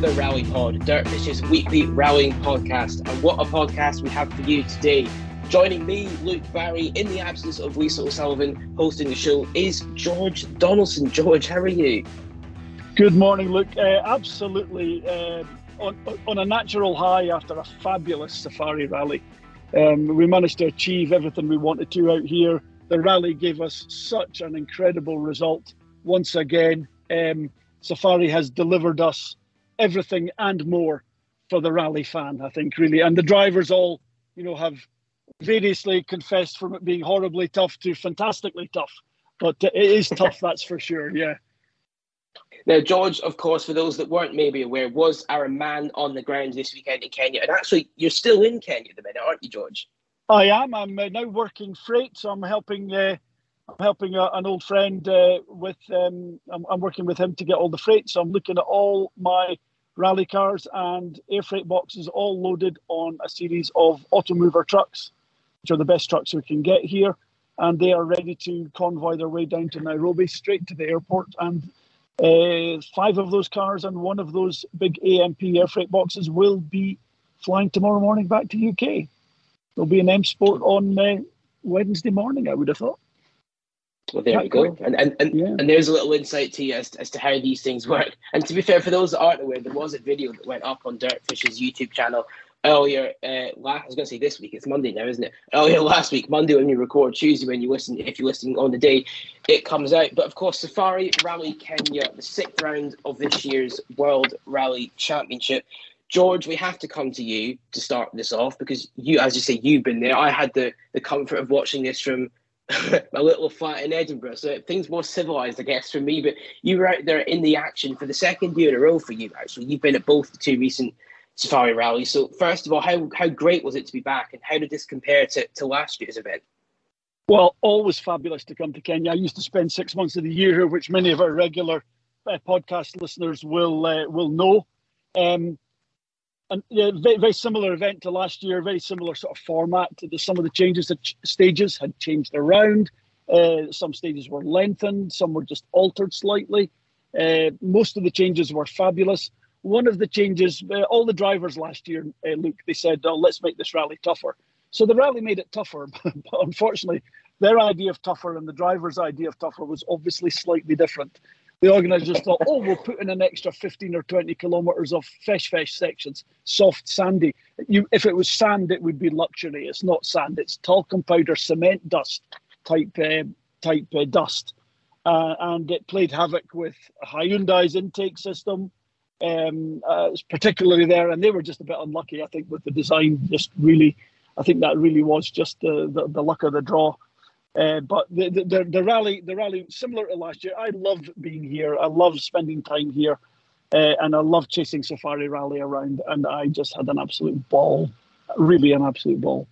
The Rally Pod, Dirtfish's weekly rallying podcast. And what a podcast we have for you today. Joining me, Luke Barry, in the absence of Lisa O'Sullivan hosting the show, is George Donaldson. George, how are you? Good morning, Luke. Uh, absolutely uh, on, on a natural high after a fabulous safari rally. Um, we managed to achieve everything we wanted to out here. The rally gave us such an incredible result. Once again, um, Safari has delivered us everything and more for the rally fan, I think, really. And the drivers all, you know, have variously confessed from it being horribly tough to fantastically tough. But it is tough, that's for sure. Yeah. Now, George, of course, for those that weren't maybe aware, was our man on the ground this weekend in Kenya. And actually, you're still in Kenya at the minute, aren't you, George? I am. I'm uh, now working freight, so I'm helping. Uh, I'm helping a, an old friend uh, with. Um, I'm, I'm, working with him to get all the freight, so I'm looking at all my rally cars and air freight boxes, all loaded on a series of automover trucks which are the best trucks we can get here. And they are ready to convoy their way down to Nairobi, straight to the airport. And uh, five of those cars and one of those big AMP air freight boxes will be flying tomorrow morning back to UK. There'll be an M Sport on uh, Wednesday morning, I would have thought. Well, there we go. And and, and, yeah. and there's a little insight to you as, as to how these things work. And to be fair, for those that aren't aware, there was a video that went up on Dirtfish's YouTube channel earlier uh, last, I was going to say this week. It's Monday now, isn't it? Earlier last week, Monday when you record, Tuesday when you listen. If you're listening on the day, it comes out. But of course, Safari Rally Kenya, the sixth round of this year's World Rally Championship. George, we have to come to you to start this off because you, as you say, you've been there. I had the the comfort of watching this from a little flat in Edinburgh, so things more civilized, I guess, for me. But you were out there in the action for the second year in a row for you. Actually, you've been at both the two recent Safari rallies. So, first of all, how, how great was it to be back, and how did this compare to, to last year's event? Well, always fabulous to come to Kenya. I used to spend six months of the year here, which many of our regular uh, podcast listeners will uh, will know. Um, and yeah, very, very similar event to last year. Very similar sort of format. Some of the changes, the ch- stages had changed around. Uh, some stages were lengthened. Some were just altered slightly. Uh, most of the changes were fabulous one of the changes, uh, all the drivers last year, uh, Luke, they said, oh, let's make this rally tougher. So the rally made it tougher, but unfortunately, their idea of tougher and the driver's idea of tougher was obviously slightly different. The organisers thought, oh, we'll put in an extra 15 or 20 kilometres of fesh fesh sections, soft, sandy. You, if it was sand, it would be luxury. It's not sand, it's talcum powder, cement dust type, uh, type uh, dust. Uh, and it played havoc with Hyundai's intake system, um, uh, particularly there, and they were just a bit unlucky, I think, with the design. Just really, I think that really was just the the, the luck of the draw. Uh, but the, the, the rally, the rally, similar to last year. I love being here. I love spending time here, uh, and I love chasing Safari Rally around. And I just had an absolute ball, really an absolute ball.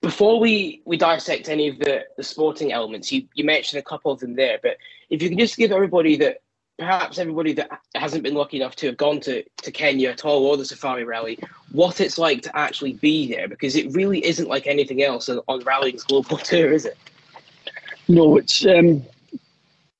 Before we, we dissect any of the, the sporting elements, you, you mentioned a couple of them there, but if you can just give everybody that perhaps everybody that hasn't been lucky enough to have gone to, to Kenya at all or the Safari Rally, what it's like to actually be there, because it really isn't like anything else on, on rallying's global tour, is it? No, it's um,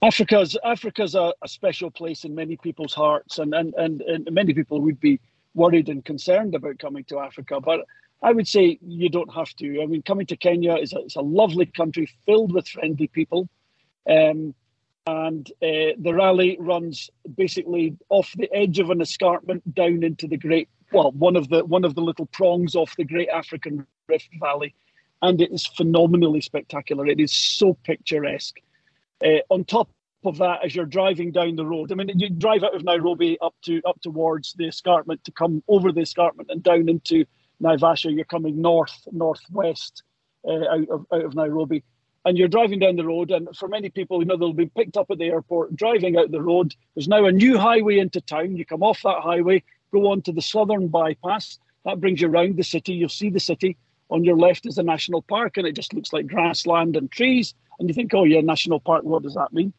Africa's Africa's a, a, special place in many people's hearts, and, and and and many people would be worried and concerned about coming to Africa, but. I would say you don't have to. I mean, coming to Kenya is a, it's a lovely country filled with friendly people. Um, and uh, the rally runs basically off the edge of an escarpment down into the great well one of the one of the little prongs off the great african rift valley. And it is phenomenally spectacular. It is so picturesque. Uh, on top of that as you're driving down the road i mean you drive out of nairobi up to up towards the escarpment to come over the escarpment and down into Naivasha, you're coming north, northwest uh, out, of, out of Nairobi. And you're driving down the road, and for many people, you know, they'll be picked up at the airport, driving out the road. There's now a new highway into town. You come off that highway, go on to the southern bypass. That brings you around the city. You'll see the city. On your left is the national park, and it just looks like grassland and trees. And you think, oh, yeah, national park, what does that mean?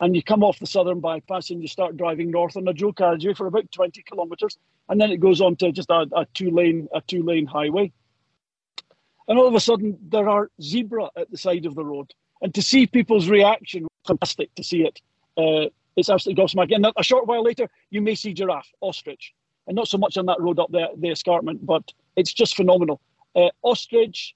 And you come off the southern bypass and you start driving north on the dual carriageway for about 20 kilometres. And then it goes on to just a, a two lane a two lane highway. And all of a sudden, there are zebra at the side of the road. And to see people's reaction, fantastic to see it. Uh, it's absolutely gobsmacking. And a short while later, you may see giraffe, ostrich. And not so much on that road up there, the escarpment, but it's just phenomenal. Uh, ostrich,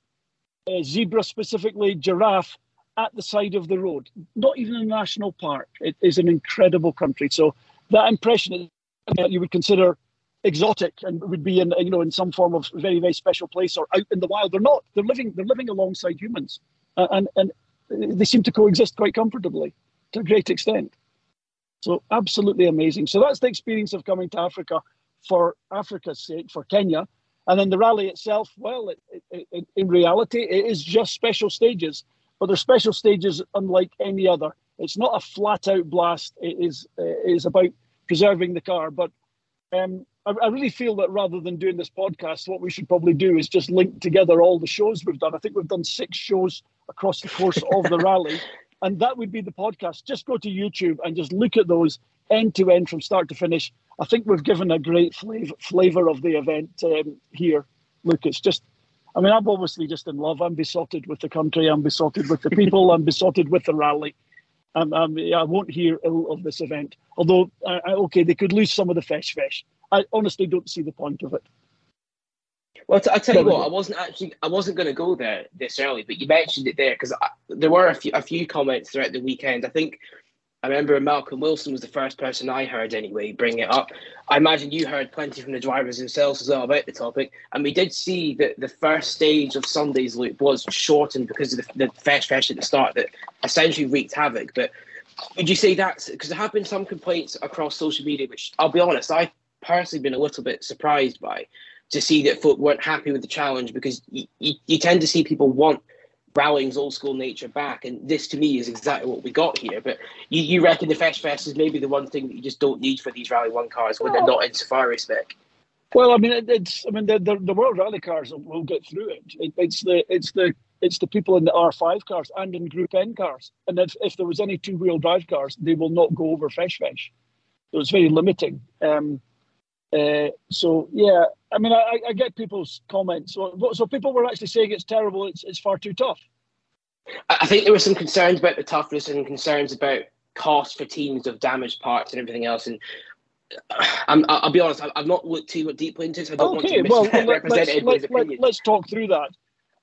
uh, zebra specifically, giraffe at the side of the road, not even in a national park. It is an incredible country. So that impression that you would consider exotic and would be in you know in some form of very very special place or out in the wild. They're not. They're living. They're living alongside humans, uh, and and they seem to coexist quite comfortably to a great extent. So absolutely amazing. So that's the experience of coming to Africa for Africa's sake, for Kenya, and then the rally itself. Well, it, it, it, in reality, it is just special stages, but they're special stages unlike any other. It's not a flat out blast. It is it is about preserving the car, but um, I, I, really feel that rather than doing this podcast, what we should probably do is just link together all the shows we've done. I think we've done six shows across the course of the rally, and that would be the podcast. Just go to YouTube and just look at those end to end from start to finish. I think we've given a great flavor, flavor of the event um, here. Look, it's just, I mean, I'm obviously just in love. I'm besotted with the country. I'm besotted with the people. I'm besotted with the rally. Um, um, I won't hear ill of this event. Although, uh, okay, they could lose some of the fesh fesh. I honestly don't see the point of it. Well, I tell you what, I wasn't actually, I wasn't going to go there this early, but you mentioned it there because there were a few, a few comments throughout the weekend. I think I remember Malcolm Wilson was the first person I heard anyway bring it up. I imagine you heard plenty from the drivers themselves as well about the topic, and we did see that the first stage of Sunday's loop was shortened because of the, the fesh fesh at the start that essentially wreaked havoc. But would you say that's because there have been some complaints across social media, which I'll be honest, I personally been a little bit surprised by to see that folk weren't happy with the challenge because you, you, you tend to see people want rallying's old school nature back. And this to me is exactly what we got here. But you, you reckon the Fesh Fest is maybe the one thing that you just don't need for these Rally One cars when they're not in Safari spec? Well, I mean, it's. I mean, the, the, the World Rally cars will get through it. it. It's the it's the it's the people in the R5 cars and in Group N cars. And if, if there was any two wheel drive cars, they will not go over Fesh Fesh. So it's very limiting. Um, uh, so yeah, I mean, I, I, get people's comments. So, so people were actually saying it's terrible. It's it's far too tough. I think there were some concerns about the toughness and concerns about cost for teams of damaged parts and everything else. And I'm, I'll be honest, I've not looked too deeply into it. So I don't okay, want to misrepresent well, let's, let's, let, us talk through that.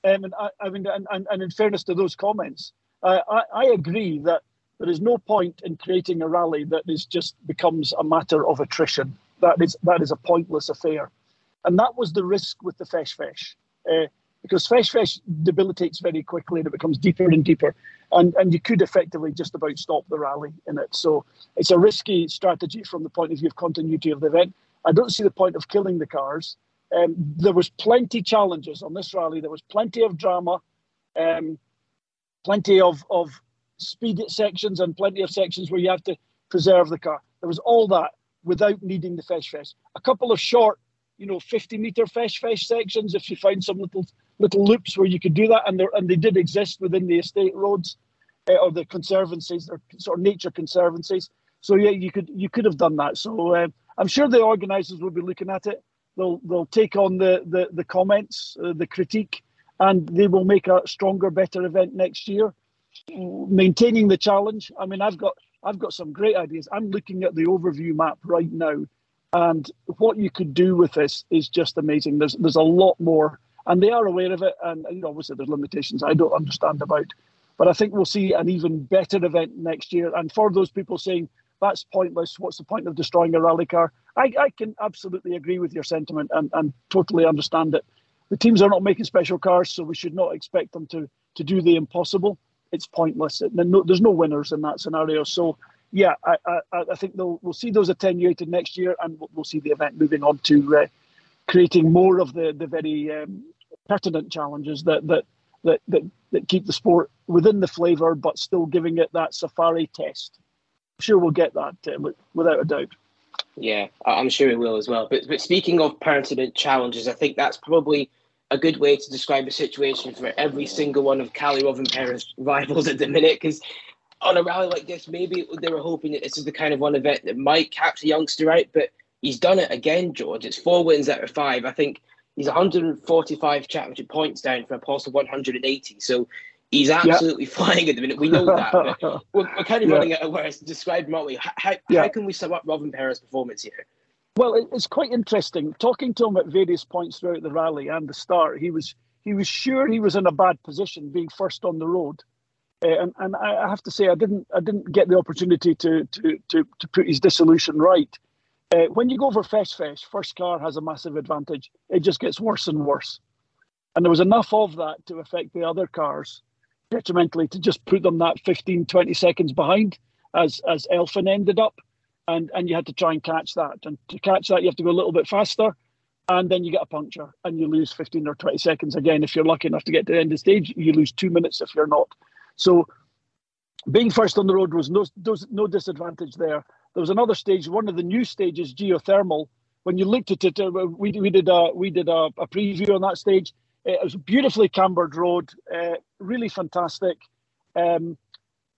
Um, and I, I mean, and, and, and, in fairness to those comments, uh, I, I agree that there is no point in creating a rally that is just becomes a matter of attrition that is that is a pointless affair, and that was the risk with the fesh fesh, uh, because fesh fesh debilitates very quickly and it becomes deeper and deeper, and and you could effectively just about stop the rally in it. So it's a risky strategy from the point of view of continuity of the event. I don't see the point of killing the cars. Um, there was plenty challenges on this rally. There was plenty of drama, um, plenty of of speed sections, and plenty of sections where you have to preserve the car. There was all that without needing the fesh fesh. A couple of short, you know, 50 meter fesh fesh sections, if you find some little little loops where you could do that, and, and they did exist within the estate roads uh, or the conservancies, or sort of nature conservancies. So yeah, you could you could have done that. So uh, I'm sure the organisers will be looking at it. They'll they'll take on the the, the comments, uh, the critique, and they will make a stronger, better event next year. Maintaining the challenge. I mean, I've got I've got some great ideas. I'm looking at the overview map right now, and what you could do with this is just amazing. There's there's a lot more, and they are aware of it. And obviously, there's limitations I don't understand about, but I think we'll see an even better event next year. And for those people saying that's pointless, what's the point of destroying a rally car? I, I can absolutely agree with your sentiment and, and totally understand it. The teams are not making special cars, so we should not expect them to to do the impossible it's pointless. No, there's no winners in that scenario. So, yeah, I, I, I think we'll see those attenuated next year, and we'll, we'll, see the event moving on to uh, creating more of the the very um, pertinent challenges that that that that that keep the sport within the flavour, but still giving it that safari test. I'm sure we'll get that uh, without a doubt. Yeah, I'm sure it will as well. But but speaking of pertinent challenges, I think that's probably a good way to describe the situation for every single one of Kalle Rovanpera's rivals at the minute. Because on a rally like this, maybe they were hoping that this is the kind of one event that might catch a youngster out, but he's done it again, George. It's four wins out of five. I think he's 145 championship points down from a possible 180. So he's absolutely yep. flying at the minute. We know that. we're, we're, kind of running out of words to describe him, aren't How, how can we sum up Rovanpera's performance here? Well, it's quite interesting. Talking to him at various points throughout the rally and the start, he was he was sure he was in a bad position, being first on the road. Uh, and and I have to say, I didn't I didn't get the opportunity to to to, to put his dissolution right. Uh, when you go for Fesh Fesh, first car has a massive advantage. It just gets worse and worse. And there was enough of that to affect the other cars detrimentally to just put them that 15, 20 seconds behind as, as Elfyn ended up. And, and you had to try and catch that. And to catch that, you have to go a little bit faster. And then you get a puncture and you lose 15 or 20 seconds again. If you're lucky enough to get to the end of the stage, you lose two minutes if you're not. So being first on the road was no, no disadvantage there. There was another stage, one of the new stages, geothermal. When you looked at it, uh, we, we did a we did a, a preview on that stage. It was a beautifully cambered road, uh, really fantastic. Um,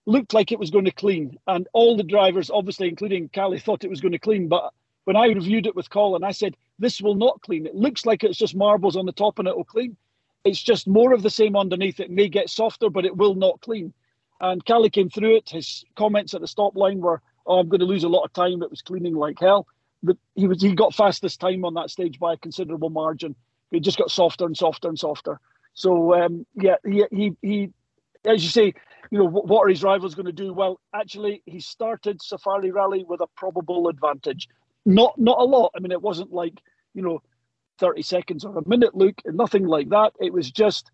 looked like it was going to clean, and all the drivers, obviously including Kalle, thought it was going to clean. But when I reviewed it with Colin, I said this will not clean. It looks like it's just marbles on the top, and it will clean. It's just more of the same underneath. It may get softer, but it will not clean. And Kalle came through it. His comments at the stop line were oh, I'm going to lose a lot of time. It was cleaning like hell. But he was he got fastest time on that stage by a considerable margin. He just got softer and softer and softer. So um, yeah, he, he he as you say, you know what, are his rivals going to do? Well, actually, he started Safari Rally with a probable advantage. Not not a lot. I mean, it wasn't like you know, thirty seconds or a minute, Luke, nothing like that. It was just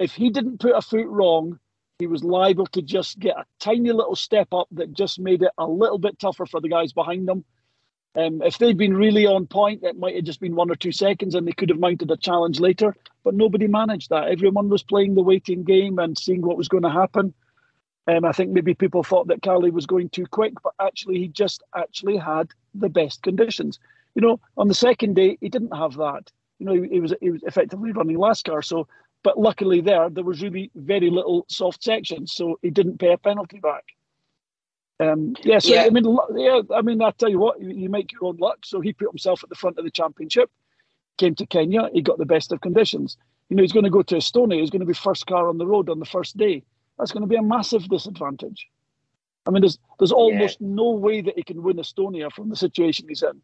if he didn't put a foot wrong, he was liable to just get a tiny little step up that just made it a little bit tougher for the guys behind them. Um, if they'd been really on point, it might have just been one or two seconds and they could have mounted a challenge later. But nobody managed that. Everyone was playing the waiting game and seeing what was going to happen. Um, I think maybe people thought that Kalle was going too quick, but actually he just actually had the best conditions. You know, on the second day he didn't have that. You know, he, he was he was effectively running last car, so but luckily, there there was really very little soft sections, so he didn't pay a penalty back. Um, yeah, so yeah. I mean, yeah, I mean, I tell you what, you, you make your own luck. So he put himself at the front of the championship, came to Kenya, he got the best of conditions. You know, he's going to go to Estonia, he's going to be first car on the road on the first day. That's going to be a massive disadvantage. I mean, there's there's almost yeah. no way that he can win Estonia from the situation he's in.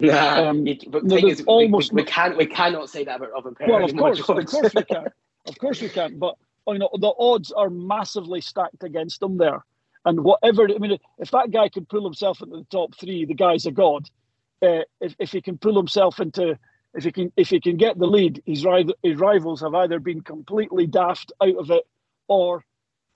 Nah, um, but no, is, almost we, we, can't we cannot say that about Rovanpera. Well, of course, of course we can, of course we can. But you know, the odds are massively stacked against him there. And whatever, I mean, if that guy can pull himself into the top three, the guy's a god. Uh, if if he can pull himself into, if he can if he can get the lead, his, his rivals have either been completely daft out of it, or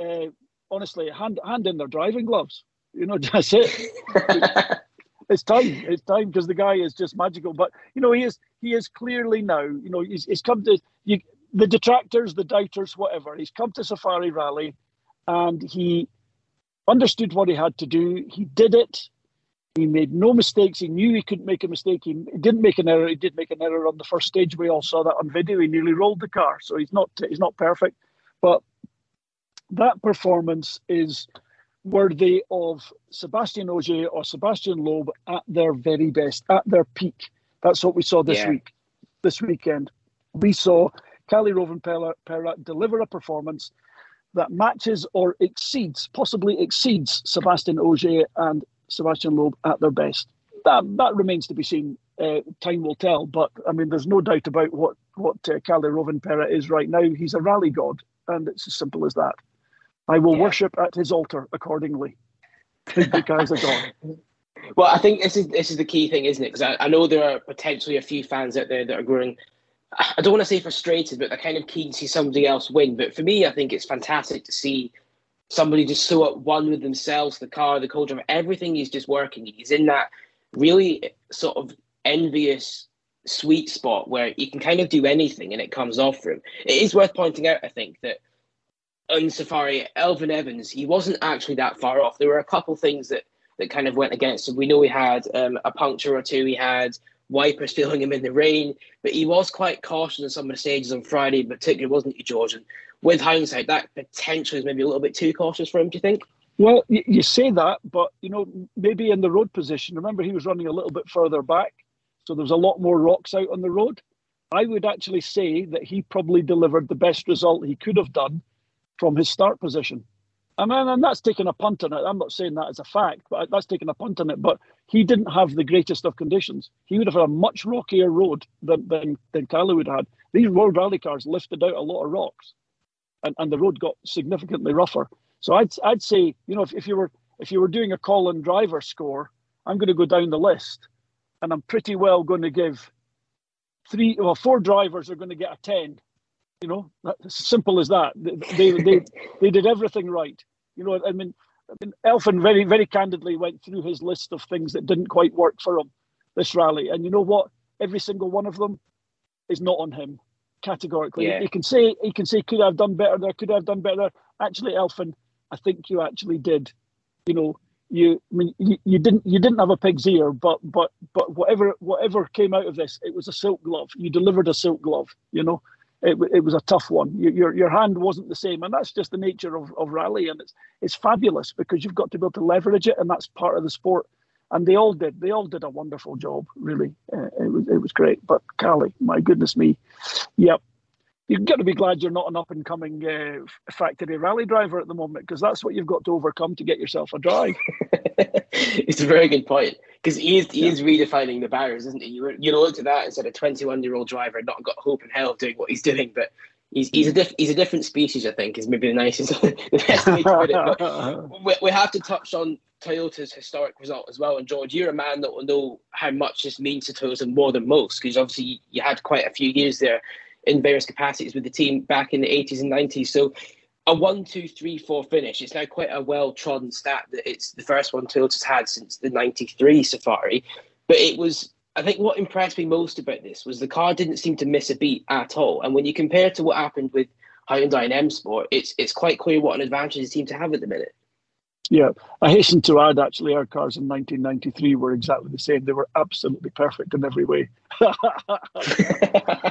uh, honestly, hand hand in their driving gloves. You know, that's it. it's time. It's time because the guy is just magical. But you know, he is he is clearly now. You know, he's, he's come to you, the detractors, the doubters, whatever. He's come to Safari Rally, and he understood what he had to do. He did it. He made no mistakes. He knew he couldn't make a mistake. He, he didn't make an error. He did make an error on the first stage. We all saw that on video. He nearly rolled the car. So he's not he's not perfect, but that performance is worthy of Sebastian Ogier or Sebastian Loeb at their very best, at their peak. That's what we saw this yeah. week, this weekend. We saw Kalle Rovanpera deliver a performance that matches or exceeds, possibly exceeds Sebastian Ogier and Sebastian Loeb at their best. That that remains to be seen. Uh, time will tell. But I mean, there's no doubt about what what uh, Kalle Rovanpera is right now. He's a rally god, and it's as simple as that. I will yeah. worship at his altar accordingly. because of God. Well, I think this is this is the key thing, isn't it? Because I, I know there are potentially a few fans out there that are growing. I don't want to say frustrated, but they're kind of keen to see somebody else win. But for me, I think it's fantastic to see somebody just so at one with themselves, the car, the culture, everything is just working. He's in that really sort of envious sweet spot where he can kind of do anything and it comes off for him. It is worth pointing out, I think, that on Safari, Elfyn Evans, he wasn't actually that far off. There were a couple things that that kind of went against him. We know he had um, a puncture or two. He had wipers filling him in the rain, but he was quite cautious in some of the stages on Friday, in particular, wasn't he, George? And with hindsight, that potentially is maybe a little bit too cautious for him. Do you think? Well, you say that, but you know, maybe in the road position. Remember, he was running a little bit further back, so there was a lot more rocks out on the road. I would actually say that he probably delivered the best result he could have done from his start position. I mean, and that's taking a punt on it. I'm not saying that as a fact, but that's taking a punt on it. But he didn't have the greatest of conditions. He would have had a much rockier road than than, than Kalle would have had. These World Rally cars lifted out a lot of rocks, and, and the road got significantly rougher. So I'd I'd say, you know, if, if you were if you were doing a Colin driver score, I'm going to go down the list, and I'm pretty well going to give three well four drivers are going to get a ten you know, simple as that. They, they, they, did everything right. You know, I mean, I mean, Elfyn very, very candidly went through his list of things that didn't quite work for him this rally. And you know what? Every single one of them is not on him categorically. Yeah. He can say he can say could I have done better there, could I have done better. Actually, Elfyn, I think you actually did. You know, you I mean you, you didn't you didn't have a pig's ear, but but but whatever whatever came out of this, it was a silk glove. You delivered a silk glove, you know it, it was a tough one. Your, your hand wasn't the same, and that's just the nature of, of rally, and it's it's fabulous because you've got to be able to leverage it, and that's part of the sport. And they all did. They all did a wonderful job. Really, uh, it was it was great. But Kalle, my goodness me, yep. You've got to be glad you're not an up and coming uh, factory rally driver at the moment because that's what you've got to overcome to get yourself a drive. it's a very good point because he is he yeah. is redefining the barriers, isn't he? You you look at that instead a 21 year old driver not got hope in hell of doing what he's doing, but he's he's a diff, he's a different species. I think is maybe the nicest the best way to put it. But we, we have to touch on Toyota's historic result as well. And George, you're a man that will know how much this means to Toyota more than most because obviously you had quite a few years there in various capacities with the team back in the 80s and 90s. So a one, two, three, four finish. It's now quite a well trodden stat that it's the first one Toyota's had since the 93 Safari. But it was, I think what impressed me most about this was the car didn't seem to miss a beat at all. And when you compare to what happened with Hyundai and M Sport, it's, it's quite clear what an advantage the team to have at the minute. Yeah, I hasten to add actually, our cars in 1993 were exactly the same. They were absolutely perfect in every way.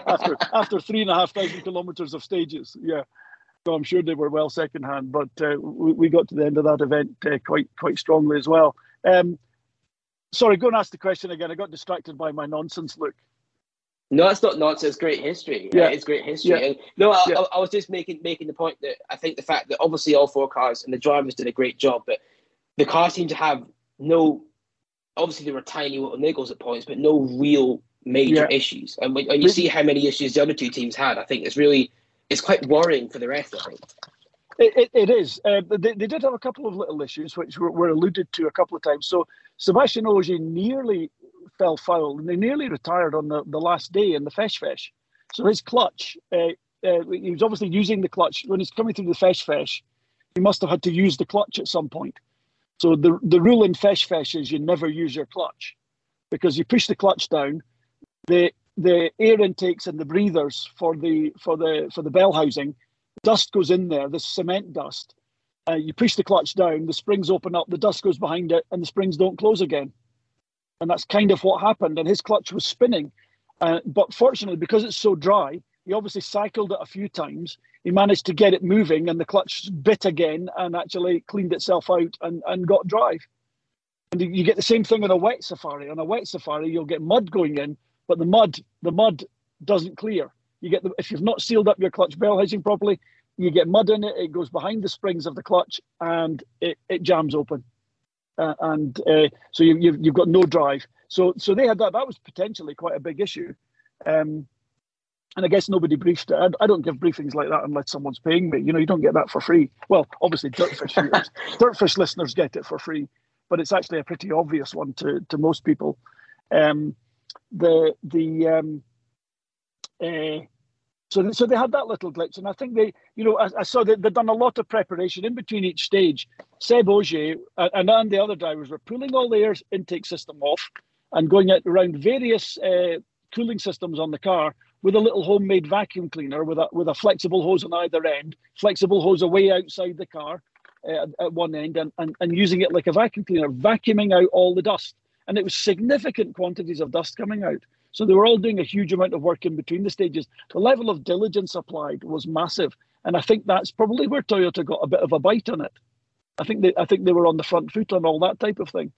after, after three and a half thousand kilometers of stages, yeah. So I'm sure they were well secondhand, but uh, we, we, got to the end of that event uh, quite quite strongly as well. Um, sorry, go and ask the question again. I got distracted by my nonsense look. No, it's not nonsense. It's great history. Yeah, it's great history. Yeah. And no, I, yeah. I, I, was just making making the point that I think the fact that obviously all four cars and the drivers did a great job, but the cars seem to have no. Obviously, there were tiny little niggles at points, but no real major yeah. issues. And when, when you see how many issues the other two teams had, I think it's really it's quite worrying for the rest. I think. It, it, it is. Uh, they, they did have a couple of little issues, which were, were alluded to a couple of times. So Sebastian Ogier nearly fell foul and they nearly retired on the, the last day in the Fesh Fesh. So his clutch, uh, uh, he was obviously using the clutch when he's coming through the Fesh Fesh. He must have had to use the clutch at some point. So the the rule in Fesh Fesh is you never use your clutch because you push the clutch down, the the air intakes and the breathers for the for the for the bell housing, dust goes in there, the cement dust. Uh, you push the clutch down, the springs open up, the dust goes behind it, and the springs don't close again. And that's kind of what happened. And his clutch was spinning. Uh, but fortunately, because it's so dry, he obviously cycled it a few times. He managed to get it moving, and the clutch bit again and actually cleaned itself out and, and got drive. And you get the same thing on a wet safari. On a wet safari, you'll get mud going in, but the mud the mud doesn't clear. You get the if you've not sealed up your clutch bell housing properly, you get mud in it. It goes behind the springs of the clutch and it, it jams open, uh, and uh, so you, you've you've got no drive. So so they had that. That was potentially quite a big issue. Um, and I guess nobody briefed it. I, I, don't give briefings like that unless someone's paying me. You know, you don't get that for free. Well, obviously, Dirtfish Dirtfish listeners get it for free, but it's actually a pretty obvious one to to most people. Um, the the um, uh, so so they had that little glitch, and I think they, you know, I, I saw that they'd done a lot of preparation in between each stage. Seb Ogier and, and the other drivers were pulling all the air intake system off and going out around various uh, cooling systems on the car with a little homemade vacuum cleaner with a with a flexible hose on either end, flexible hose away outside the car uh, at one end, and, and and using it like a vacuum cleaner, vacuuming out all the dust. And it was significant quantities of dust coming out. So they were all doing a huge amount of work in between the stages. The level of diligence applied was massive, and I think that's probably where Toyota got a bit of a bite on it. I think they I think they were on the front foot on all that type of thing.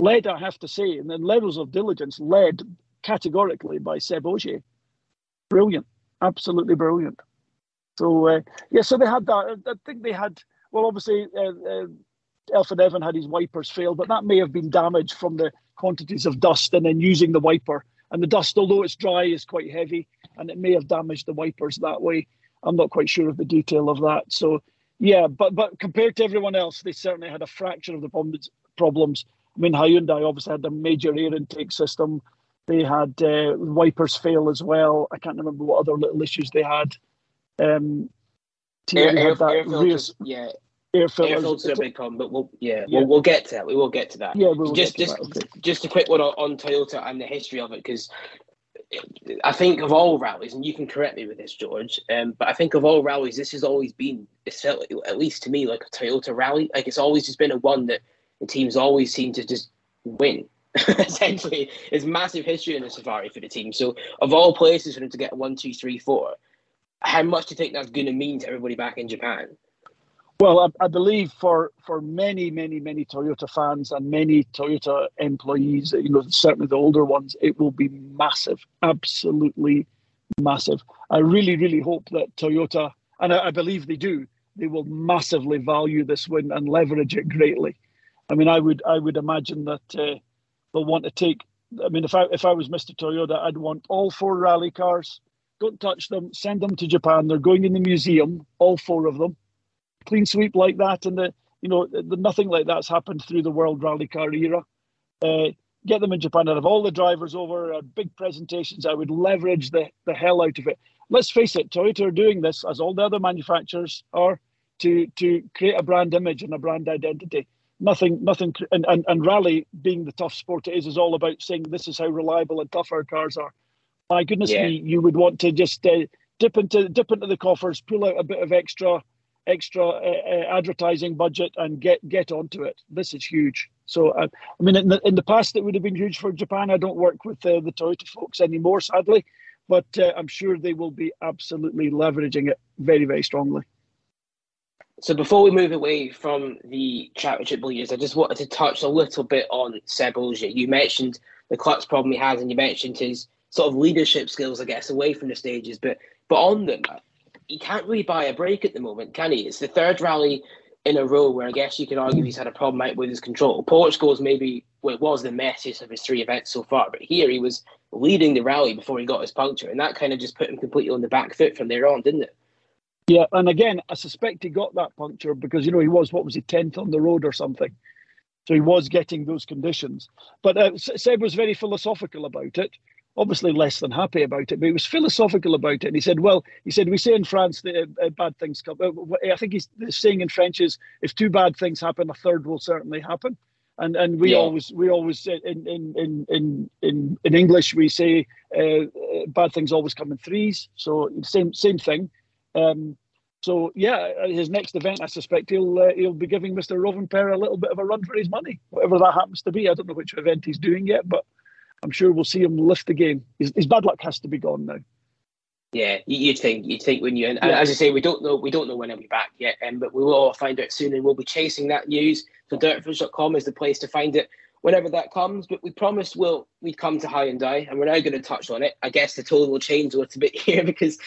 Led, I have to say, and then levels of diligence led categorically by Seb Ogier. Brilliant, absolutely brilliant. So uh, yeah, so they had that. I think they had well, obviously. Uh, uh, Elfyn Evan had his wipers fail, but that may have been damaged from the quantities of dust and then using the wiper. And the dust, although it's dry, is quite heavy and it may have damaged the wipers that way. I'm not quite sure of the detail of that. So, yeah, but but compared to everyone else, they certainly had a fraction of the problems. I mean, Hyundai obviously had a major air intake system. They had uh, wipers fail as well. I can't remember what other little issues they had. Um, air, air, air filters, yeah. Air filters. Air filters are a big problem, but we'll yeah, yeah. We'll, we'll get to that. We will get to that. Yeah, we'll just just okay. just a quick one on, on Toyota and the history of it because I think of all rallies, and you can correct me with this, George, um, but I think of all rallies, this has always been, it's felt, at least to me, like a Toyota rally. Like it's always just been a one that the teams always seem to just win. Essentially, there's massive history in the Safari for the team. So, of all places for them to get one, two, three, four, how much do you think that's going to mean to everybody back in Japan? Well, I, I, believe for for many, many, many Toyota fans and many Toyota employees, you know, certainly the older ones, it will be massive, absolutely massive. I really, really hope that Toyota, and I, I believe they do, they will massively value this win and leverage it greatly. I mean, I would, I would imagine that uh, they'll want to take. I mean, if I if I was Mr. Toyota, I'd want all four rally cars. Don't touch them. Send them to Japan. They're going in the museum, all four of them clean sweep like that, and the you know the, nothing like that's happened through the World Rally Car era. Uh, get them in Japan and have all the drivers over, uh, big presentations. I would leverage the, the hell out of it. Let's face it, Toyota are doing this as all the other manufacturers are to to create a brand image and a brand identity. Nothing, nothing, and, and, and rally being the tough sport it is, is all about saying this is how reliable and tough our cars are. My goodness yeah. me, you would want to just uh, dip into dip into the coffers, pull out a bit of extra extra uh, uh, advertising budget and get get onto it. This is huge. So uh, I mean, in the, in the past it would have been huge for Japan. I don't work with uh, the Toyota folks anymore, sadly, but uh, I'm sure they will be absolutely leveraging it very very strongly. So before we move away from the championship leaders, I just wanted to touch a little bit on Seb Ogier. You mentioned the clutch problem he has, and you mentioned his sort of leadership skills, I guess, away from the stages. But but on them, he can't really buy a break at the moment, can he? It's the third rally in a row where I guess you can argue he's had a problem out with his control. Portugal's maybe well, it was the messiest of his three events so far, but here he was leading the rally before he got his puncture, and that kind of just put him completely on the back foot from there on, didn't it? Yeah, and again, I suspect he got that puncture because you know he was what was he tenth on the road or something, so he was getting those conditions. But uh, Seb was very philosophical about it obviously less than happy about it, but he was philosophical about it. And he said, "Well, he said we say in France that uh, uh bad things come. Uh, I think he's saying in French is if two bad things happen, a third will certainly happen." And and we yeah. always we always in in in in in, in English we say uh, uh bad things always come in threes. So same same thing. Um, so yeah, his next event, I suspect he'll uh, he'll be giving Mr. Rovanperä a little bit of a run for his money, whatever that happens to be. I don't know which event he's doing yet, but I'm sure we'll see him lift again. His, his bad luck has to be gone now. Yeah, you'd think you'd think when you and yeah. as I say, we don't know we don't know when he'll be back yet, um, but we will all find out soon, and we'll be chasing that news. So dirtfish.com is the place to find it whenever that comes. But we promised we'll we'd come to Hyundai, and we're now going to touch on it. I guess the tone will change a little bit here because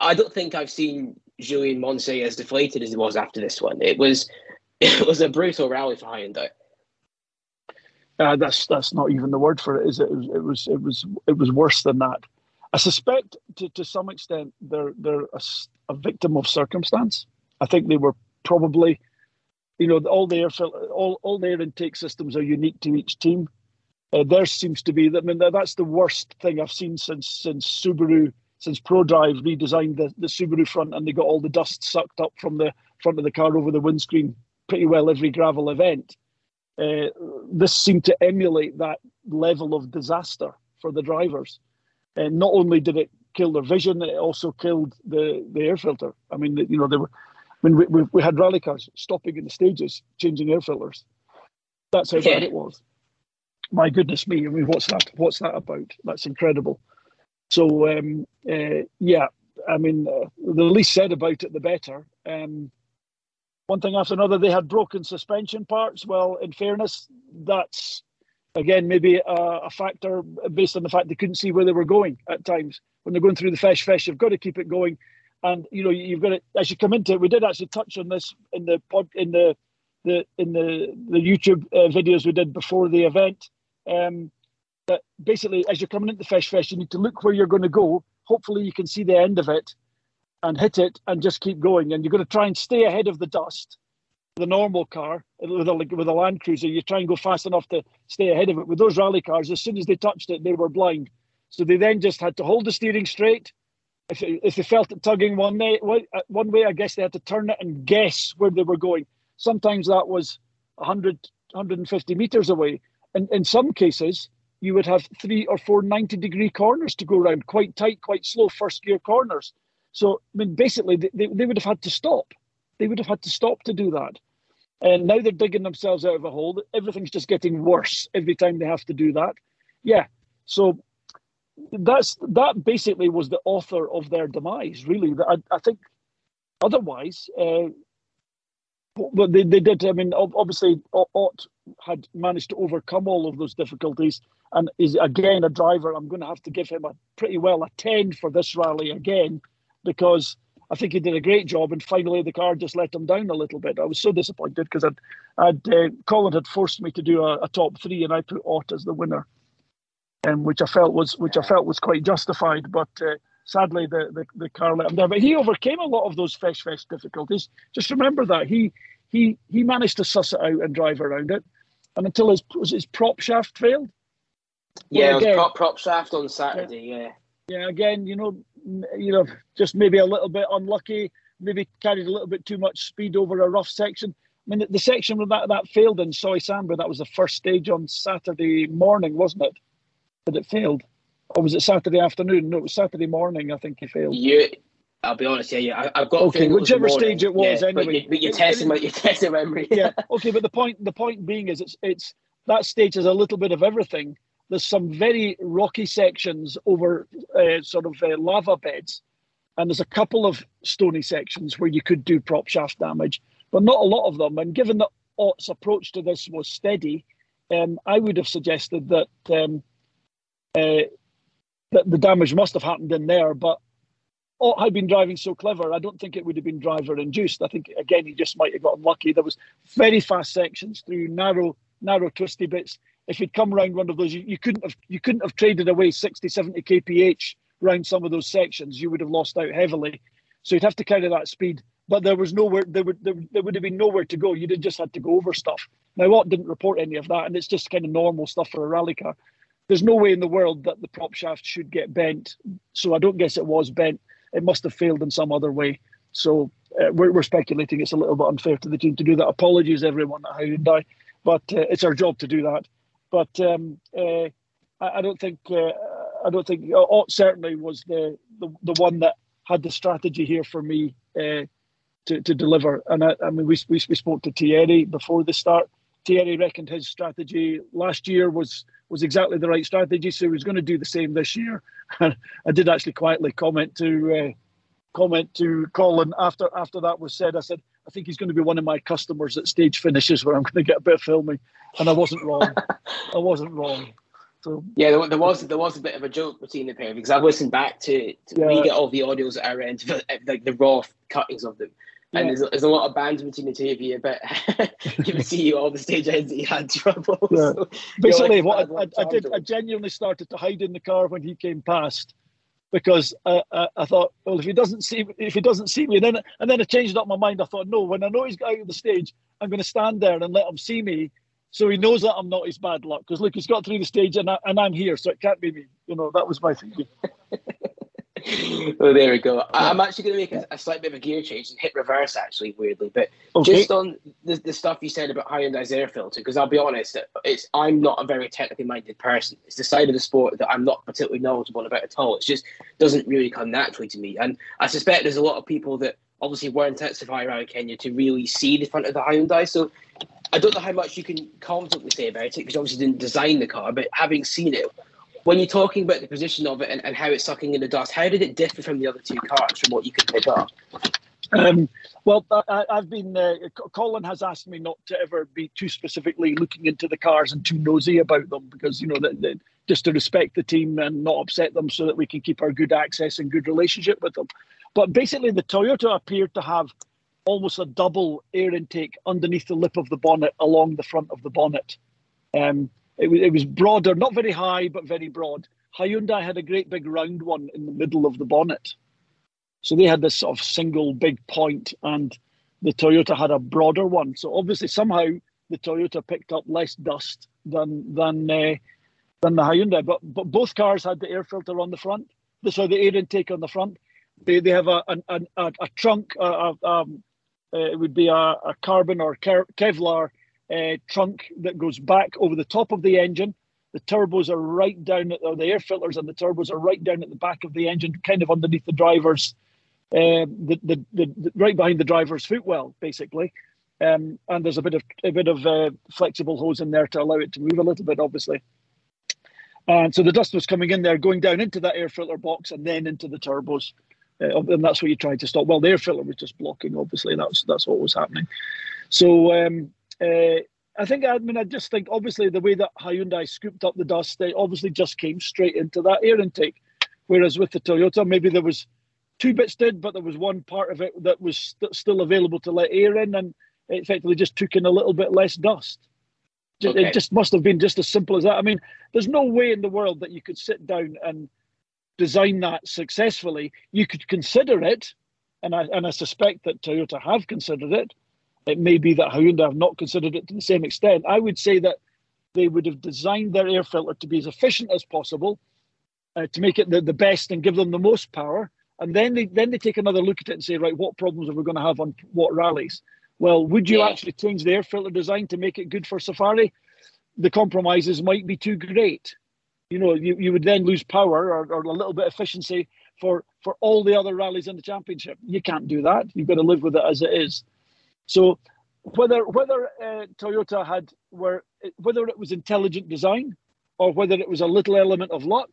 I don't think I've seen Julien Moncet as deflated as he was after this one. It was it was a brutal rally for Hyundai. Uh, that's that's not even the word for it, is it? It was it was it was, worse than that. I suspect to, to some extent they're they're a, a, victim of circumstance. I think they were probably, you know, all their all all their intake systems are unique to each team. Uh, there seems to be that. I mean, that's the worst thing I've seen since since Subaru since ProDrive redesigned the, the Subaru front and they got all the dust sucked up from the front of the car over the windscreen pretty well every gravel event. Uh, this seemed to emulate that level of disaster for the drivers. And not only did it kill their vision, it also killed the, the air filter. I mean, you know, they were when we, we, we had rally cars stopping in the stages, changing air filters. That's how bad it was. My goodness me! I mean, what's that? What's that about? That's incredible. So um, uh, yeah, I mean, uh, the least said about it, the better. Um, one thing after another, they had broken suspension parts. Well, in fairness, that's again maybe a, a, factor based on the fact they couldn't see where they were going at times when they're going through the fesh fesh. You've got to keep it going, and you know you've got to as you come into it. We did actually touch on this in the pod in the the in the the YouTube uh, videos we did before the event. Um, that basically, as you're coming into the fesh fesh, you need to look where you're going to go. Hopefully, you can see the end of it and hit it and just keep going. And you're going to try and stay ahead of the dust. The normal car with a with a Land Cruiser, you try and go fast enough to stay ahead of it. With those rally cars, as soon as they touched it, they were blind. So they then just had to hold the steering straight. If, if they felt it tugging one way, uh, one way, I guess they had to turn it and guess where they were going. Sometimes that was 100, 150 meters away. And in some cases, you would have three or four 90 degree corners to go around, quite tight, quite slow first gear corners. So, I mean, basically, they, they would have had to stop. They would have had to stop to do that. And now they're digging themselves out of a hole. Everything's just getting worse every time they have to do that. Yeah. So that's that basically was the author of their demise, really. I, I think otherwise, uh, but they, they did. I mean, obviously, Ott had managed to overcome all of those difficulties and is again a driver. I'm going to have to give him a pretty well a 10 for this rally again because I think he did a great job. And finally, the car just let him down a little bit. I was so disappointed because I'd, I'd uh, Colin had forced me to do a, a, top three, and I put Ott as the winner, and um, which I felt was which I felt was quite justified. But uh, sadly, the, the, the car let him down. But he overcame a lot of those fesh fesh difficulties. Just remember that he he he managed to suss it out and drive around it, and until his was his prop shaft failed. Yeah, well, again, it was prop prop shaft on Saturday. Yeah. yeah. Yeah, again, you know, you know, just maybe a little bit unlucky. Maybe carried a little bit too much speed over a rough section. I mean, the, the section that that failed in Soysambu, that was the first stage on Saturday morning, wasn't it? That it failed, or was it Saturday afternoon? No, it was Saturday morning. I think he failed. Yeah, I'll be honest. Yeah, yeah. I, have got okay. Whichever stage it was, yeah, anyway. But, you, but you're testing, it, you're testing memory. yeah. Okay, but the point, the point being is, it's it's that stage is a little bit of everything. There's some very rocky sections over uh, sort of uh, lava beds, and there's a couple of stony sections where you could do prop shaft damage, but not a lot of them. And given that Ott's approach to this was steady, um, I would have suggested that um, uh, that the damage must have happened in there. But Ott had been driving so clever, I don't think it would have been driver induced. I think again he just might have gotten lucky. There was very fast sections through narrow, narrow twisty bits if you'd come around one of those, you, you couldn't have you couldn't have traded away 60, 70 kph around some of those sections. You would have lost out heavily. So you'd have to carry that speed. But there was nowhere there would there, there would have been nowhere to go. You'd have just had to go over stuff. Now Ott didn't report any of that, and it's just kind of normal stuff for a rally car. There's no way in the world that the prop shaft should get bent. So I don't guess it was bent. It must have failed in some other way. So uh, we're, we're speculating it's a little bit unfair to the team to do that. Apologies, everyone at Hyundai, but uh, it's our job to do that. But um, uh, I, I, don't think uh, I don't think Ott certainly was the, the, the one that had the strategy here for me uh, to to deliver. And I, I mean, we, we we spoke to Thierry before the start. Thierry reckoned his strategy last year was was exactly the right strategy, so he was going to do the same this year. And I did actually quietly comment to uh, comment to Colin after after that was said. I said, I think he's going to be one of my customers at stage finishes where I'm going to get a bit of filming, and I wasn't wrong. I wasn't wrong. So yeah, there, there, was there was a bit of a joke between the pair because I've listened back to, to yeah. we get all the audios at our end, like the raw cuttings of them. And yeah. there's, there's a lot of bands between the two of you, but you can see all the stage ends that you had trouble. Yeah. So Basically, like what I, I, I did, I genuinely started to hide in the car when he came past because I, I, I, thought, well, if he doesn't see if he doesn't see me, and then and then I changed up my mind. I thought, no, when I know he's out of the stage, I'm going to stand there and let him see me, so he knows that I'm not his bad luck. Because look, he's got through the stage, and I, and I'm here, so it can't be me. You know, that was my thinking. well, oh, there we go. I'm actually going to make a, a, slight bit of a gear change and hit reverse, actually, weirdly. But okay. just on the, the stuff you said about Hyundai's air filter, because I'll be honest, it's I'm not a very technically minded person. It's the side of the sport that I'm not particularly knowledgeable about at all. It just doesn't really come naturally to me. And I suspect there's a lot of people that obviously weren't at Safari around Kenya to really see the front of the Hyundai. So I don't know how much you can confidently say about it because obviously didn't design the car, but having seen it, when you're talking about the position of it and, and how it's sucking in the dust, how did it differ from the other two cars from what you could pick up? Um, well, I, have been. Uh, Colin has asked me not to ever be too specifically looking into the cars and too nosy about them because you know that, just to respect the team and not upset them, so that we can keep our good access and good relationship with them. But basically, the Toyota appeared to have almost a double air intake underneath the lip of the bonnet along the front of the bonnet. Um, it, was, it was broader, not very high, but very broad. Hyundai had a great big round one in the middle of the bonnet. So they had this sort of single big point, and the Toyota had a broader one. So obviously, somehow the Toyota picked up less dust than than uh, than the Hyundai. But but both cars had the air filter on the front. So the air intake on the front. They they have a a, a, a trunk. A, um, uh, it would be a, a carbon or Kevlar uh, trunk that goes back over the top of the engine. The turbos are right down, at, the air filters and the turbos are right down at the back of the engine, kind of underneath the driver's, uh, the, the, the, the, right behind the driver's footwell, basically. Um, and there's a bit of a bit of uh, flexible hose in there to allow it to move a little bit, obviously. And so the dust was coming in there, going down into that air filter box, and then into the turbos, uh, and that's what you tried to stop. Well, the air filter was just blocking, obviously. That's that's what was happening. So um, uh, I think, I mean, I just think obviously the way that Hyundai scooped up the dust, they obviously just came straight into that air intake. Whereas with the Toyota, maybe there was two bits did, but there was one part of it that was st- still available to let air in, and it effectively just took in a little bit less dust. Okay. It just must have been just as simple as that. I mean, there's no way in the world that you could sit down and design that successfully. You could consider it, and I and I suspect that Toyota have considered it, it may be that Hyundai have not considered it to the same extent. I would say that they would have designed their air filter to be as efficient as possible, uh, to make it the, the best and give them the most power. And then they then they take another look at it and say, right, what problems are we going to have on what rallies? Well, would you yeah. actually change the air filter design to make it good for Safari? The compromises might be too great. You know, you, you would then lose power or, or a little bit of efficiency for for all the other rallies in the championship. You can't do that. You've got to live with it as it is. So whether whether uh, Toyota had were whether it was intelligent design or whether it was a little element of luck,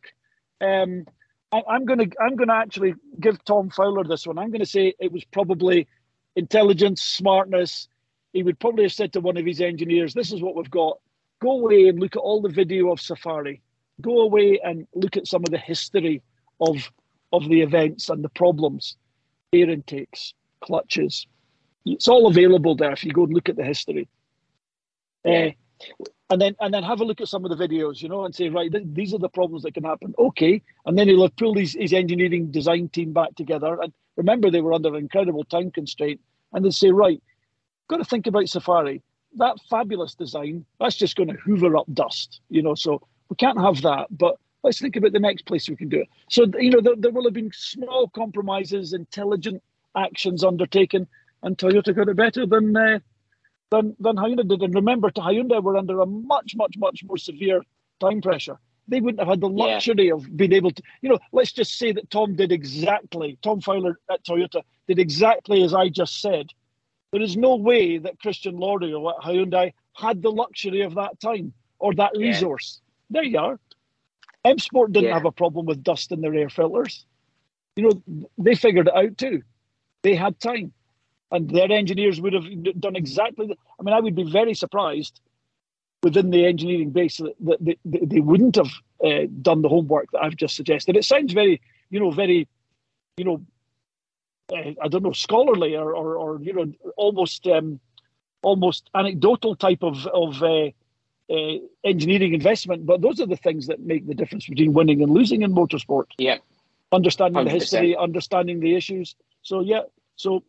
um, I, am to I'm to actually give Tom Fowler this one. I'm to say it was probably intelligence, smartness. He would probably have said to one of his engineers, "This is what we've got. Go away and look at all the video of Safari. Go away and look at some of the history of of the events and the problems, air intakes, clutches, it's all available there if you go and look at the history. Uh, and then and then have a look at some of the videos, you know, and say, right, th- these are the problems that can happen. Okay, and then he'll have pulled his, his engineering design team back together. And remember, they were under incredible time constraint, and they say, right, got to think about Safari. That fabulous design, that's just going to hoover up dust, you know. So we can't have that, but let's think about the next place we can do it. So you know, there, there will have been small compromises, intelligent actions undertaken and Toyota got it better than uh, than than Hyundai did. And remember, to Hyundai were under a much, much, much more severe time pressure. They wouldn't have had the luxury yeah. of being able to, you know, let's just say that Tom did exactly, Tom Fowler at Toyota did exactly as I just said. There is no way that Christian Loriaux at Hyundai had the luxury of that time or that yeah. resource. There you are. M Sport didn't yeah. have a problem with dust in their air filters. You know, they figured it out too. They had time and their engineers would have done exactly. The, I mean, I would be very surprised within the engineering base that, that they, they, wouldn't have uh, done the homework that I've just suggested. It sounds very, you know, very, you know, uh, I don't know, scholarly or, or, or you know, almost, um, almost anecdotal type of of uh, uh engineering investment. But those are the things that make the difference between winning and losing in motorsport. Yeah, understanding 100%. the history, understanding the issues. So yeah, so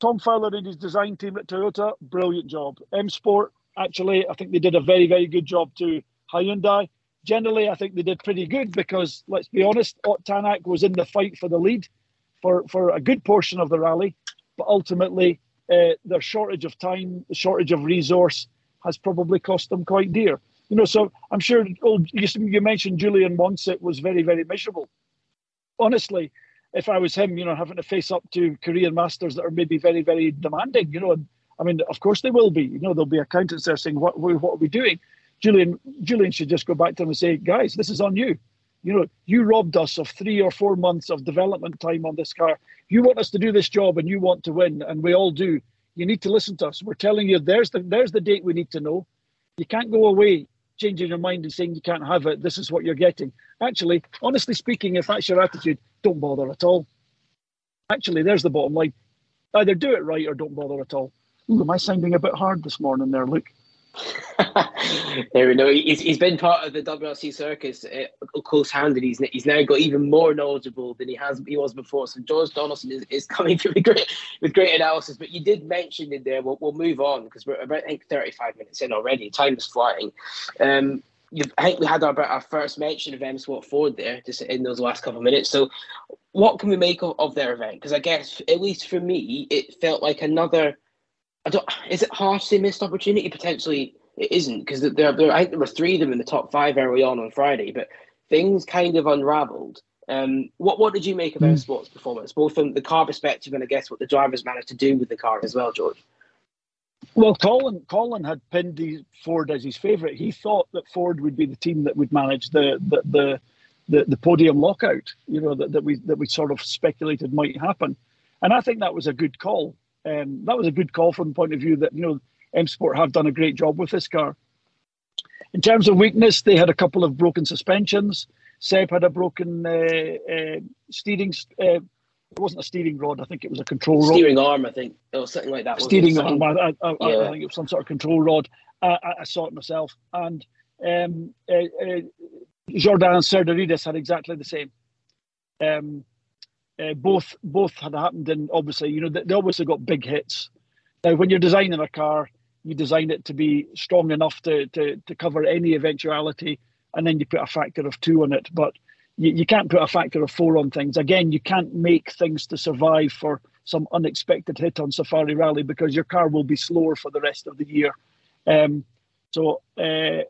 Tom Fowler and his design team at Toyota, brilliant job. M Sport, actually, I think they did a very, very good job too. Hyundai, generally, I think they did pretty good because, let's be honest, Ott Tanak was in the fight for the lead for, for a good portion of the rally, but ultimately, uh, their shortage of time, the shortage of resource, has probably cost them quite dear. You know, so I'm sure. Old, you mentioned Julien Moncet was very, very miserable. Honestly, if I was him, you know, having to face up to Korean masters that are maybe very, very demanding, you know, and I mean, of course they will be. You know, there'll be accountants there saying, "What, what are we doing?" Julien, Julien should just go back to them and say, "Guys, this is on you. You know, you robbed us of three or four months of development time on this car. You want us to do this job, and you want to win, and we all do. You need to listen to us. We're telling you there's the there's the date we need to know. You can't go away changing your mind and saying you can't have it. This is what you're getting. Actually, honestly speaking, if that's your attitude, don't bother at all. Actually, there's the bottom line. Either do it right or don't bother at all. Ooh, am I sounding a bit hard this morning there, Luke? there we know. He's, he's been part of the WRC circus uh, close-handed. He's he's now got even more knowledgeable than he has he was before. So George Donaldson is, is coming through with great with great analysis. But you did mention in there. We'll, we'll move on because we're about I think 35 minutes in already. Time is flying. Um, I think we had our, our first mention of M Sport Ford there just in those last couple of minutes. So, what can we make of, of their event? Because I guess, at least for me, it felt like another I don't. Is it harshly missed opportunity? Potentially, it isn't because there, there. I think there were three of them in the top five early on on Friday, but things kind of unravelled. Um, what what did you make of mm. Sports performance, both from the car perspective and I guess what the drivers managed to do with the car as well, George? Well, Colin Colin had pinned Ford as his favourite. He thought that Ford would be the team that would manage the the the, the, the podium lockout. You know that, that we that we sort of speculated might happen, and I think that was a good call um, that was a good call from the point of view that you know M Sport have done a great job with this car. In terms of weakness, they had a couple of broken suspensions. Seb had a broken uh, uh, steering. Uh, it wasn't a steering rod. I think it was a control rod. Steering arm, I think, or something like that. Steering arm. I, I, I, yeah. I, think it was some sort of control rod. I, I saw it myself, and um, uh, uh, Jourdan and Serderidis had exactly the same. Um, uh, both both had happened, and obviously, you know, they, they obviously got big hits. Now, when you're designing a car, you design it to be strong enough to to, to cover any eventuality, and then you put a factor of two on it. But you, you can't put a factor of four on things. Again, you can't make things to survive for some unexpected hit on Safari Rally because your car will be slower for the rest of the year. Um, so uh,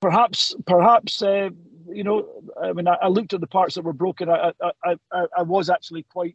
perhaps perhaps uh, you know, I mean, I, I, looked at the parts that were broken. I, I, I, I was actually quite,